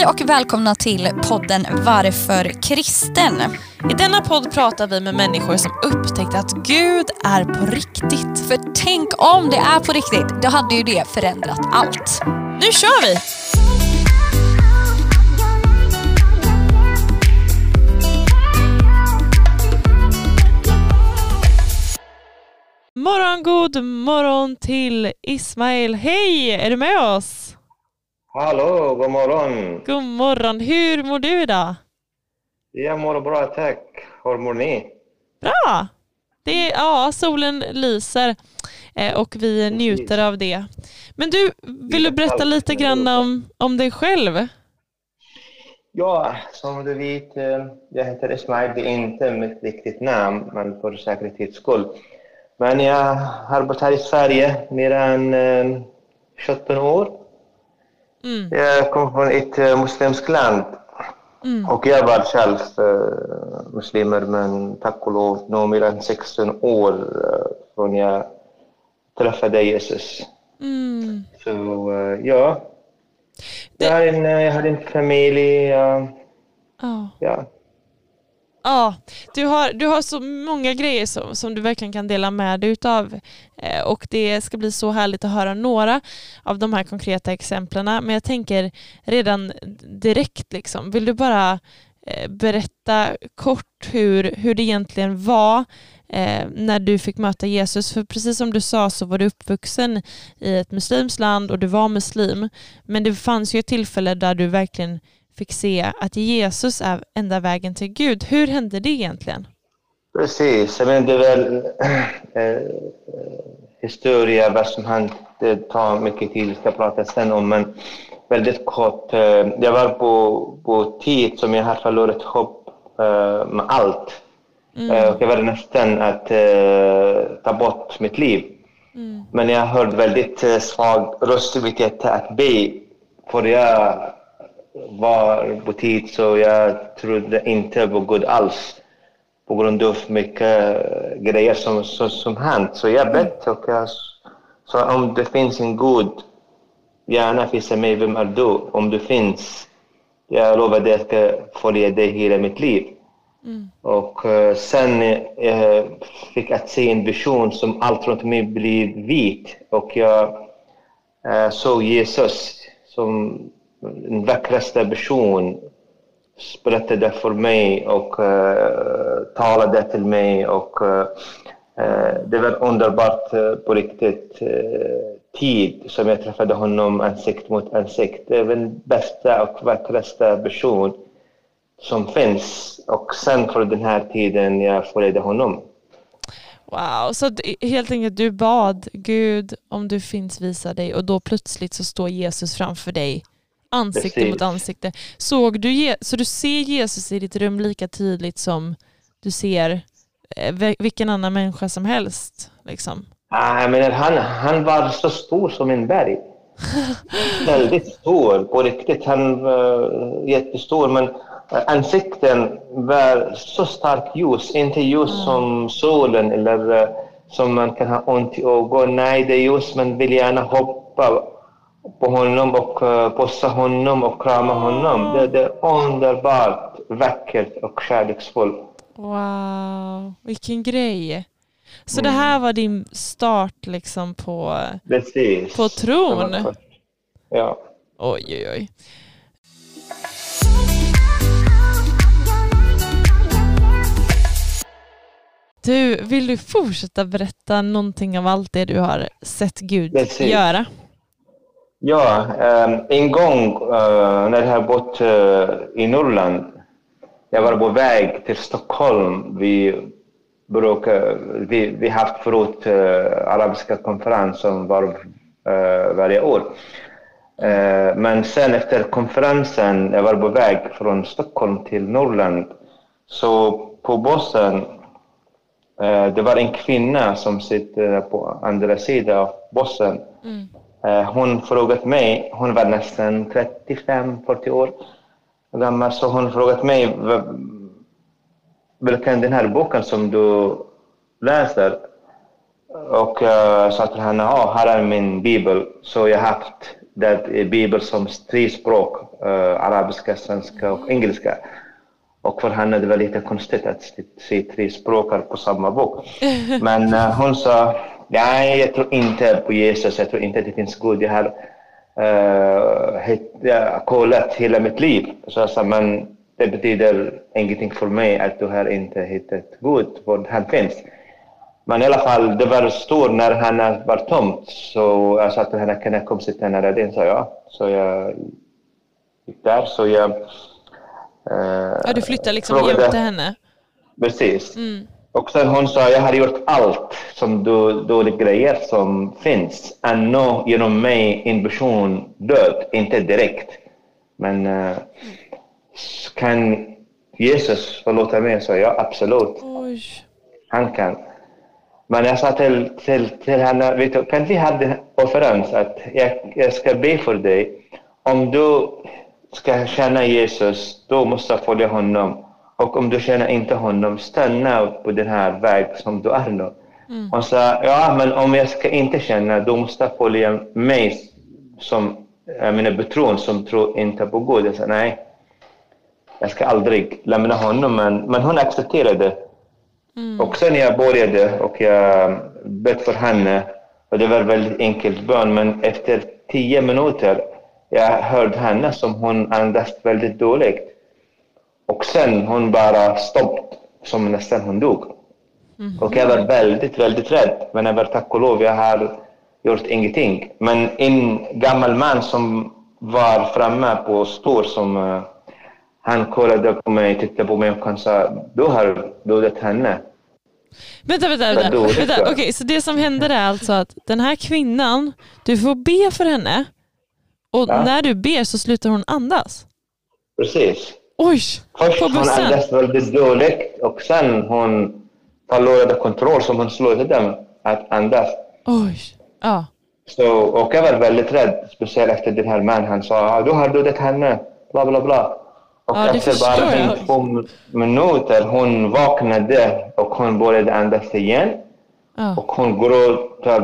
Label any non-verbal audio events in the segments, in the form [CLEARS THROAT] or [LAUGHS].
Hej och välkomna till podden Varför kristen? I denna podd pratar vi med människor som upptäckt att Gud är på riktigt. För tänk om det är på riktigt, då hade ju det förändrat allt. Nu kör vi! Morgon, god morgon till Ismail. Hej, är du med oss? Hallå, god morgon. God morgon. Hur mår du idag? Jag mår bra, tack. Hur mår ni? Bra. Det är, ja, solen lyser eh, och vi njuter av det. Men du, vill du berätta lite grann om, om dig själv? Ja, som du vet, eh, jag heter Ismail. Det är inte mitt riktigt namn, men för säkerhets skull. Men jag har bott här i Sverige mer än eh, 17 år. Mm. Jag kommer från ett eh, muslimskt land. Mm. Och jag var själv eh, muslimer, men tack och lov nu mer än 16 år eh, från jag träffade Jesus. Mm. Så eh, ja, jag har en, jag har en familj. ja, Ja. ja. Ja, du har, du har så många grejer som, som du verkligen kan dela med dig utav eh, och det ska bli så härligt att höra några av de här konkreta exemplen. Men jag tänker redan direkt, liksom, vill du bara eh, berätta kort hur, hur det egentligen var eh, när du fick möta Jesus? För precis som du sa så var du uppvuxen i ett muslimskt land och du var muslim. Men det fanns ju ett tillfälle där du verkligen fick se att Jesus är enda vägen till Gud. Hur hände det egentligen? Precis. Jag menar, det är väl eh, historia, vad som hänt, det tar mycket tid, vi ska prata sen om, men väldigt kort. Eh, jag var på, på tid som jag har förlorat hopp eh, med allt. Eh, och jag var nästan att eh, ta bort mitt liv. Mm. Men jag hörde väldigt eh, svag röst att be. För jag var på tid så jag trodde inte på Gud alls. På grund av mycket eh, grejer som, som, som hänt. Så jag bett och jag sa om det finns en Gud, gärna visa mig vem är du? Om du finns, jag lovar dig att jag ska följa dig hela mitt liv. Och eh, sen eh, fick jag se en vision som allt runt mig blev vit. Och jag eh, såg Jesus som den vackraste person berättade för mig och eh, uh, talade till mig. Och, uh, det var underbart uh, på riktigt tid som jag träffade honom ansikte mot ansikte. Det den bästa och vackraste person som finns. Och sen för den här tiden jag följde honom. Wow, så helt enkelt du bad Gud om du finns visa dig och då plötsligt så står Jesus framför dig ansikte Precis. mot ansikte. Såg du, så du ser Jesus i ditt rum lika tydligt som du ser eh, vilken annan människa som helst? Liksom. Ah, menar, han, han var så stor som en berg. [LAUGHS] Väldigt stor, på riktigt. Han var jättestor, men eh, ansikten var så starkt ljus. Inte ljus som solen eller eh, som man kan ha ont i ögonen. Nej, det är ljus. Man vill gärna hoppa på honom och uh, pussa honom och krama honom. Det, det är underbart, vackert och kärleksfullt. Wow, vilken grej. Så det här var din start liksom på, Precis. på tron? Ja. Oj, oj, oj. Du, vill du fortsätta berätta någonting av allt det du har sett Gud Precis. göra? Ja, ehm, en gång eh, när jag har bott eh, i Norrland, jag var på väg till Stockholm. Vi brukar, vi, vi haft förut eh, arabiska konferens som var varje år. Men sen efter konferensen, jag var på väg från Stockholm till Norrland, så på bussen det var en kvinna som sitter på andra sidan av bussen. Mm. Hon frågade mig, hon var nästan 35-40 år gammal, så hon frågade mig "V- vilken den här boken som du läser. Och jag sa till henne, ja, här är min bibel. Så jag har haft där är Bibeln som tre språk, uh, arabiska, svenska och engelska. Och för henne det var lite konstigt att se tre språk på samma bok. [LAUGHS] Men uh, hon sa, nej jag tror inte på Jesus, jag tror inte att det finns Gud. Jag har uh, kollat hela mitt liv. Så jag sa, men det betyder ingenting för mig att du har inte hittat Gud, var han finns. Men i alla fall, det var stort när han var tomt. Så jag sa till henne, kan jag komma sitta nära din? Så ja. Så jag gick där. Så jag eh, Ja, du flyttade liksom frågade, jämte henne? Precis. Mm. Och sen hon sa, jag har gjort allt som dåliga grejer som finns. Ännu genom mig en person död, inte direkt. Men eh, kan Jesus förlåta mig? Så ja, absolut. Oj. Han kan. Men jag sa till, till, till henne, vet du, kan vi ha en offerens att jag, jag ska be för dig. Om du ska känna Jesus, då måste jag följa honom. Och om du känner inte honom, stanna på den här vägen som du är nu. Mm. Hon sa, ja men om jag ska inte känna, då måste följa mig som, jag menar betrodd som tror inte på Gud. Jag sa, nej, jag ska aldrig lämna honom. Men, men hon accepterade. Mm. Och sen jag började och jag bett för henne. Och det var väldigt enkelt bön, men efter tio minuter jag hörde henne som hon andas väldigt dåligt. Och sen hon bara stopp, som nästan hon dog. Mm. Och jag var väldigt, väldigt rädd. Men jag var tack och lov, jag har gjort ingenting. Men en gammal man som var framme på spår som uh, han kollade på mig, tittade på mig och han sa, du har dödat henne. Vänta, vänta, vänta. vänta. Okej, okay, så det som händer är alltså att den här kvinnan, du får be för henne och ja. när du ber så slutar hon andas? Precis. Oj, Först på bussen. hon andas väldigt dåligt och sen hon förlorade kontroll som hon slutade att andas. Oj, ja. Så, och jag var väldigt rädd, speciellt efter den här mannen. Han sa, ah, du har dödat henne, bla bla bla. Och ja, efter bara en, två minuter hon vaknade och hon började andas igen. Ja. Och hon gråter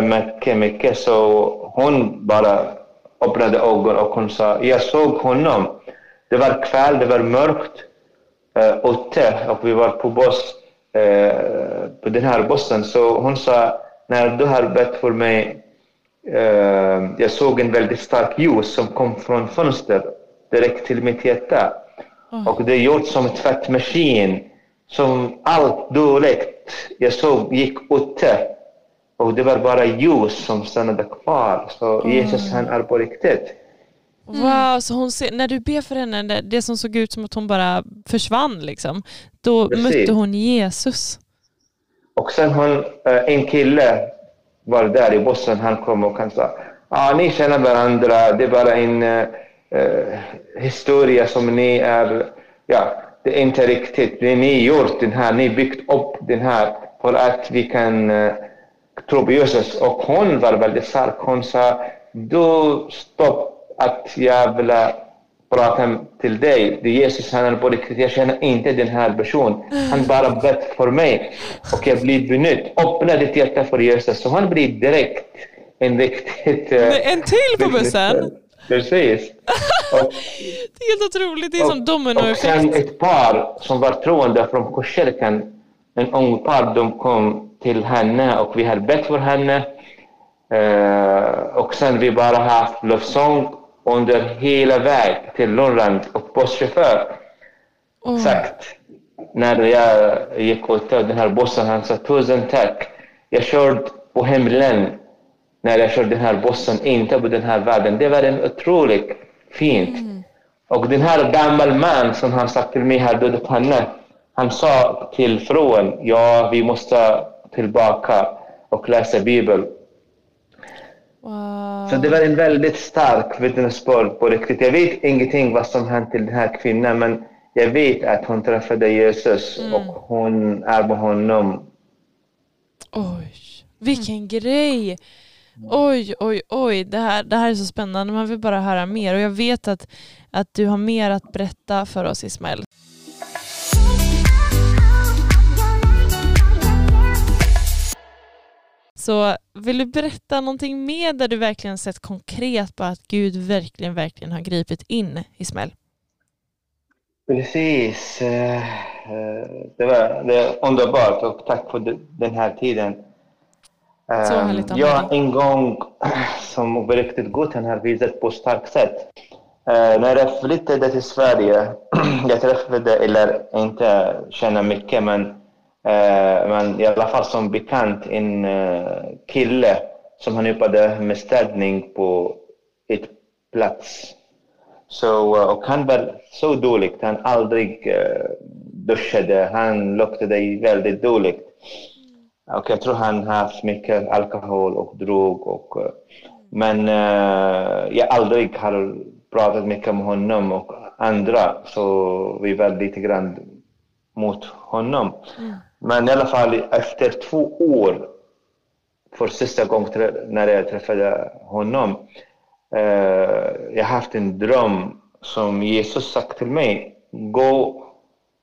mycket, mycket. Så hon bara öppnade ögonen och hon sa, jag såg honom. Det var kväll, det var mörkt äh, ute och vi var på buss, äh, på den här bussen. Så hon sa, när du har bett för mig, äh, jag såg en väldigt stark ljus som kom från fönstret direkt till mitt hjärta. Mm. Och det är gjort som en tvättmaskin. Som allt dåligt jag såg gick ute. Och det var bara ljus som stannade kvar. Så mm. Jesus han är på riktigt. Wow, så hon ser, när du ber för henne, det, det som såg ut som att hon bara försvann, liksom, då Precis. mötte hon Jesus. Och sen hon, eh, en kille var där i bussen, han kom och han sa, ah, ni känner varandra, det är bara en eh, eh, historia som ni är, ja, det är inte riktigt, det ni gjort den här, ni byggt upp den här för att vi kan eh, tro på Jesus. Och hon var väldigt stark. Hon sa, du stopp att jag vill prata till dig. Det är Jesus, han är på riktigt. Jag känner inte den här personen. Han bara bett för mig och jag blir benytt. Öppna ditt hjärta för Jesus. Så han blir direkt en riktigt... Eh, en till på bussen? Precis. [LAUGHS] Och, det är helt otroligt. Det är och, som dominoeffekt. Och sen ett par som var troende från kyrkan, en ung par, de kom till henne och vi har bett för henne. Uh, och sen vi bara haft lovsång under hela vägen till Norrland och busschaufför oh. sagt när jag gick åt den här bussen, han sa tusen tack. Jag körde på hemlen när jag körde den här bussen, inte på den här världen. Det var en otroligt fint. Mm. Och den här gammal man som han sagt till mig har dödat henne. Han sa till frun, ja vi måste tillbaka och läsa Bibeln. Wow. Så det var en väldigt stark vittnesbörd på riktigt. Jag vet ingenting vad som hände till den här kvinnan men jag vet att hon träffade Jesus mm. och hon är med honom. Oj, vilken grej! Oj, oj, oj, det här, det här är så spännande. Man vill bara höra mer och jag vet att, att du har mer att berätta för oss Ismail. Så vill du berätta någonting mer där du verkligen sett konkret på att Gud verkligen, verkligen har gripit in Ismael? Precis. Eh, eh, det var, det är underbart och tack för den här tiden. Så härligt att Ja, en gång [CLEARS THROAT] som var riktigt gott han har visat på starkt sätt. Uh, när jag flyttade till Sverige, [CLEARS THROAT] jag träffade, eller inte känner mycket, men, Eh, men i alla fall som bekant, en eh, kille som han jobbade med städning på ett plats. Så, eh, och han var så dålig, han aldrig duschade, han luktade väldigt dåligt. Och jag tror han har haft mycket alkohol och drog. Och, men uh, jag aldrig har pratat mycket med honom och andra, så vi var lite grann mot honom. Mm. Men i alla fall efter två år, för sista gången när jag träffade honom, uh, jag haft en dröm som Jesus sagt till mig, gå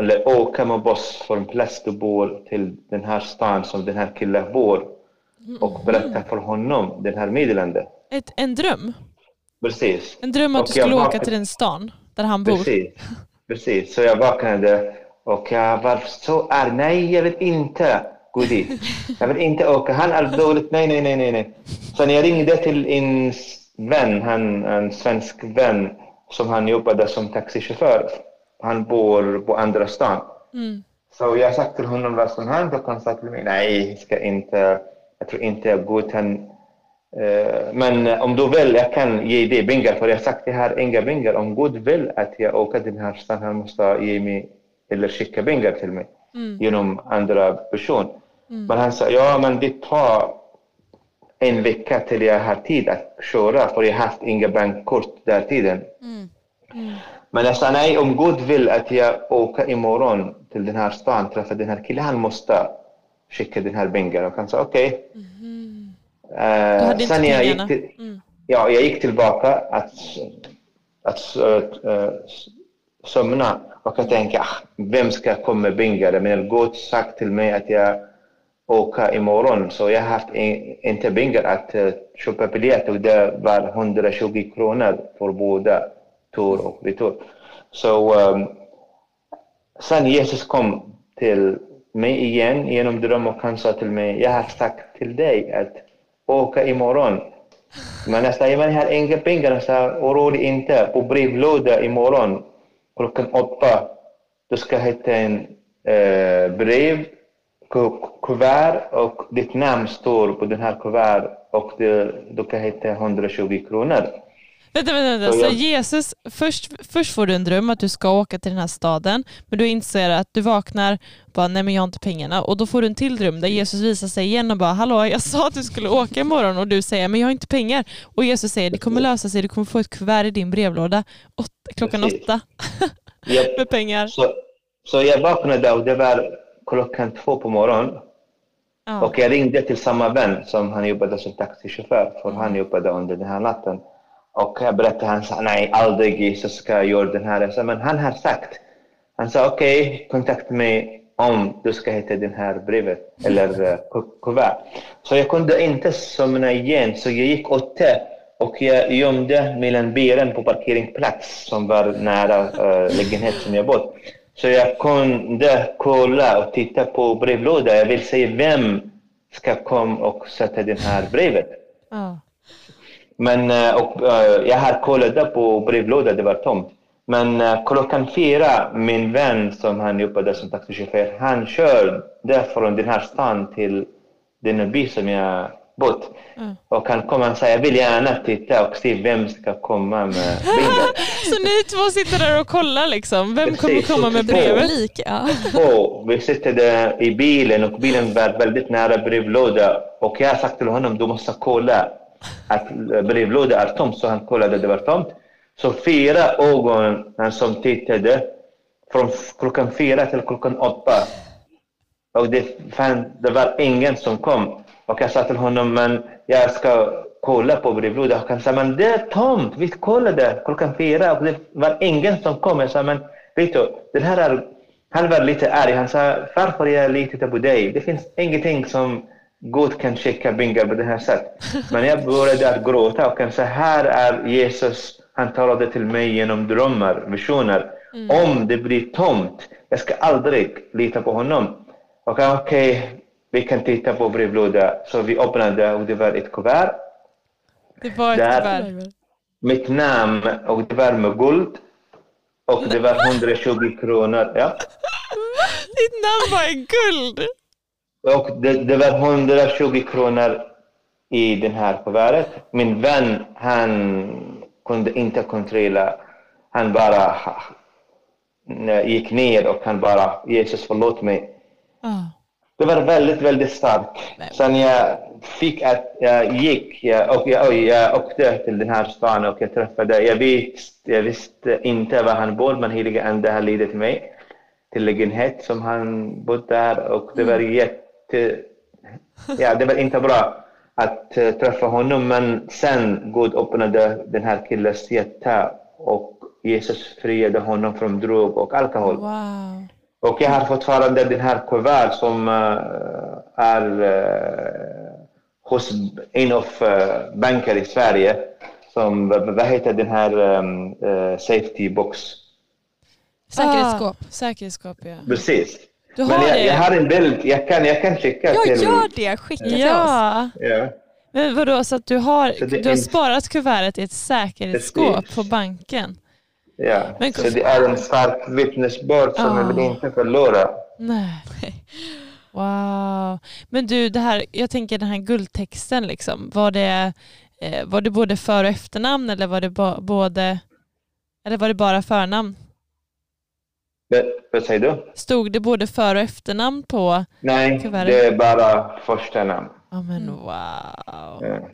eller åka med buss från plats du bor till den här stan som den här killen bor och berätta för honom den här meddelandet. Ett, en dröm? Precis. En dröm att och du skulle åka till den stan där han bor? Precis. Precis. Så jag vaknade och jag var så arg. Nej, jag vill inte gå dit. Jag vill inte åka. Han är dåligt. Nej, nej, nej, nej. när jag ringde till en vän, han, en svensk vän som han jobbade som taxichaufför han bor på andra stan. Mm. Så jag sa till honom vad som händer och han sa till mig, nej, jag ska inte, jag tror inte jag går utan uh, men om du vill, jag kan ge dig pengar, för jag har sagt jag har inga pengar. Om Gud vill att jag åker till den här stan, han måste ge mig, eller skicka pengar till mig mm. genom andra person. Mm. Men han sa, ja men det tar en vecka till jag har tid att köra, för jag har haft inga bankkort där tiden. Mm. mm. Men jag sa nej, om Gud vill att jag åker imorgon till den här stan, träffa den här killen, han måste skicka den här pengarna. Och han sa okej. Okay. Mm. Uh, inte jag gick, till, mm. ja, jag gick tillbaka att, att uh, somna och jag tänkte, ah, vem ska komma med pengar? Men Gud sagt till mig att jag åker imorgon, så jag har haft inte pengar att uh, köpa biljett och det var 120 kronor för båda tur och retur. Så um, sen Jesus kom till mig igen genom dröm och han sa till mig, jag har sagt till dig att åka imorgon. Men jag sa, men jag har inga pengar. Jag sa, oroa inte. På brevlåda imorgon klockan åtta, du ska hitta en eh, brev, kuvert och ditt namn står på den här kuvert och det, du kan hitta 120 kronor. Vänta, vänta, vänta. Så Jesus, först, först får du en dröm att du ska åka till den här staden, men du inser att du vaknar och bara, nej men jag har inte pengarna. Och då får du en till dröm där Jesus visar sig igen och bara, hallå jag sa att du skulle åka imorgon och du säger, men jag har inte pengar. Och Jesus säger, det kommer lösa sig, du kommer få ett kuvert i din brevlåda åt, klockan Precis. åtta yep. [LAUGHS] med pengar. Så, så jag vaknade och det var klockan två på morgonen. Ja. Och jag ringde till samma vän som han jobbade som taxichaufför, för han jobbade under den här natten. Och jag berättade, han sa nej, aldrig så ska göra den här. resan. men han har sagt. Han sa okej, okay, kontakta mig om du ska hitta den här brevet eller eh, kuvert. Så jag kunde inte somna igen, så jag gick ute och jag gömde mellan bilen på parkeringsplats som var nära eh, äh, lägenheten som jag bodde. Så jag kunde kolla och titta på brevlådan. Jag vill se vem ska komma och sätta det här brevet. Oh. Men eh, och, uh, jag har kollat på brevlådan, det var tomt. Men uh, klockan fyra, min vän som han jobbade som taxichaufför, han körde från den här stan till den by som jag bott. Mm. Och han kom och sa, jag vill gärna titta och se vem ska komma med bilden. [LAUGHS] Så ni två sitter där och kollar liksom? Vem Precis. kommer komma med brevet? Ja. [LAUGHS] Och vi sitter där i bilen och bilen var väldigt nära brevlådan. Och jag har sagt till honom, du måste kolla att eh, brevlådan är tom, så han kollade det var tomt. Så fyra ögon han som tittade från klockan fyra till klockan åtta. Och det, fann, det var ingen som kom. Och jag sa till honom, men jag ska kolla på brevlådan. Och han sa, men det är tomt. Vi kollade klockan fyra och det var ingen som kom. Jag sa, men vet du, den här är... Han var lite arg. Han sa, varför jag litar på dig? Det finns ingenting som Gud kan skicka pengar på det här sättet. Men jag började att gråta och kan säga, här är Jesus, han talade till mig genom drömmar, visioner. Om det blir tomt, jag ska aldrig lita på honom. Och okej, okay, vi kan titta på brevlådan. Så vi öppnade och det var ett kuvert. Det var ett Där. kuvert. Mitt namn och det var med guld. Och det var 120 kronor. Ja. [LAUGHS] Ditt namn var i guld. Och det, det var 120 kronor i den här kuvertet. Min vän, han kunde inte kontrollera. Han bara gick ner och han bara, Jesus förlåt mig. Ah. Det var väldigt, väldigt starkt. Sen jag fick att jag gick och jag, och jag åkte till den här stan och jag träffade, jag visste, jag visste inte var han bor men heliga ande har lidit mig till lägenhet som han bodde där och det var jätte, ja det var inte bra att uh, träffa honom men sen Gud öppnade den här killens hjärta och Jesus friade honom från drog och alkohol. Wow. Och jag har fortfarande den här kuvert som uh, är uh, hos en av uh, banker i Sverige. Som, vad heter den här um, safety box? Säkerhetsskåp. Ah, säkerhetsskåp ja. Precis. Du har Men jag, det? jag har en bild, jag kan, jag kan skicka Ja, till... gör det. Skicka till oss. Ja. Ja. Men vadå, så att du har, du har sparat kuvertet i ett säkerhetsskåp Precis. på banken? Ja, Men- så det är en stark vittnesbörd som jag vill Ah. inte förlora. Nej. Wow. Men du, det här, jag tänker den här guldtexten, liksom, var, det, eh, var det både för och efternamn eller var det ba, både eller var det bara förnamn? Vad säger du? Stod det både för och efternamn på? Nej, Kuvertet. det är bara första namn. Ja men Mm. wow. Ja.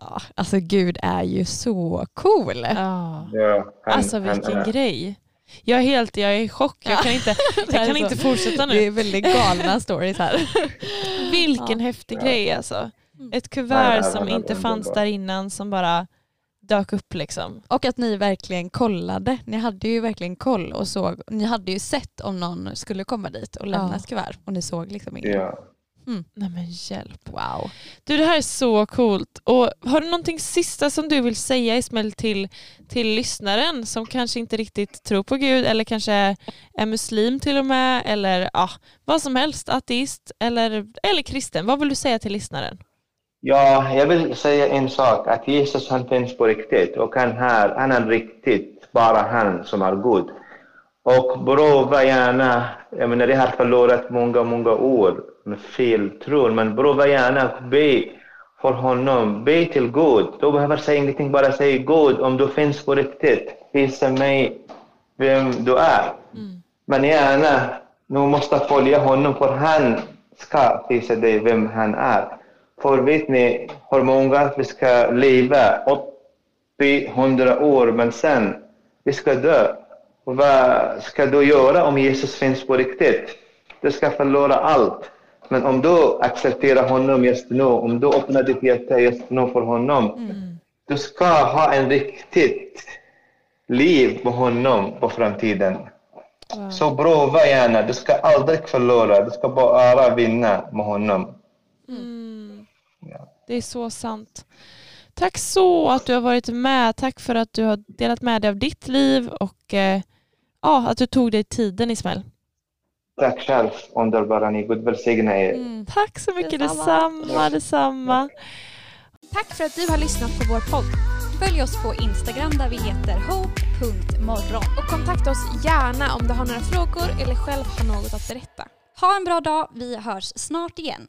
Ja, alltså Gud är ju så cool. Ja. Ja, han- Alltså han vilken är- grej. Jag är helt, jag är i chock. Jag kan inte, [LAUGHS] Det jag kan inte fortsätta Det nu. är väldigt galna stories här. Vilken Ja. häftig Ja. grej alltså. Ett Nej, kuvert nej, som nej, inte nej, fanns nej. där innan som bara dök upp liksom. Och att ni verkligen kollade. Ni hade ju verkligen koll och såg. Ni hade ju sett om någon skulle komma dit och lämna Ja. ett kuvert och ni såg liksom ingen. Ja. Nej men hjälp. Wow. Du det här är så coolt. Och har du någonting sista som du vill säga Ismail till, till lyssnaren som kanske inte riktigt tror på Gud eller kanske är muslim till och med eller ja, vad som helst, ateist eller, eller kristen. Vad vill du säga till lyssnaren? Ja, jag vill säga en sak, att Jesus han finns på riktigt och han, här, han är riktigt bara han som är god. Och prova gärna, jag menar jag har förlorat många, många år med fel tro, men prova gärna och be för honom, be till Gud. Du behöver säga ingenting, bara säg Gud om du finns på riktigt, visa mig vem du är. Men gärna, du måste följa honom för han ska visa dig vem han är. För vet ni hur många vi ska leva? 80, 100 år, men sen vi ska dö. Vad ska du göra om Jesus finns på riktigt? Du ska förlora allt. Men om du accepterar honom just nu, om du öppnar ditt hjärta just nu för honom, du ska ha en riktigt liv med honom på framtiden. Så prova gärna, du ska aldrig förlora, du ska bara vinna med honom. Mm. Det är så sant. Tack så att du har varit med. Tack för att du har delat med dig av ditt liv och eh, ja, att du tog dig tiden Ismail. Tack själv, underbara ni. Gud välsigne er. Mm. Tack så mycket. Detsamma. Detsamma. Detsamma. Tack för att du har lyssnat på vår podd. Följ oss på Instagram där vi heter hope.morgon. Och kontakta oss gärna om du har några frågor eller själv har något att berätta. Ha en bra dag. Vi hörs snart igen.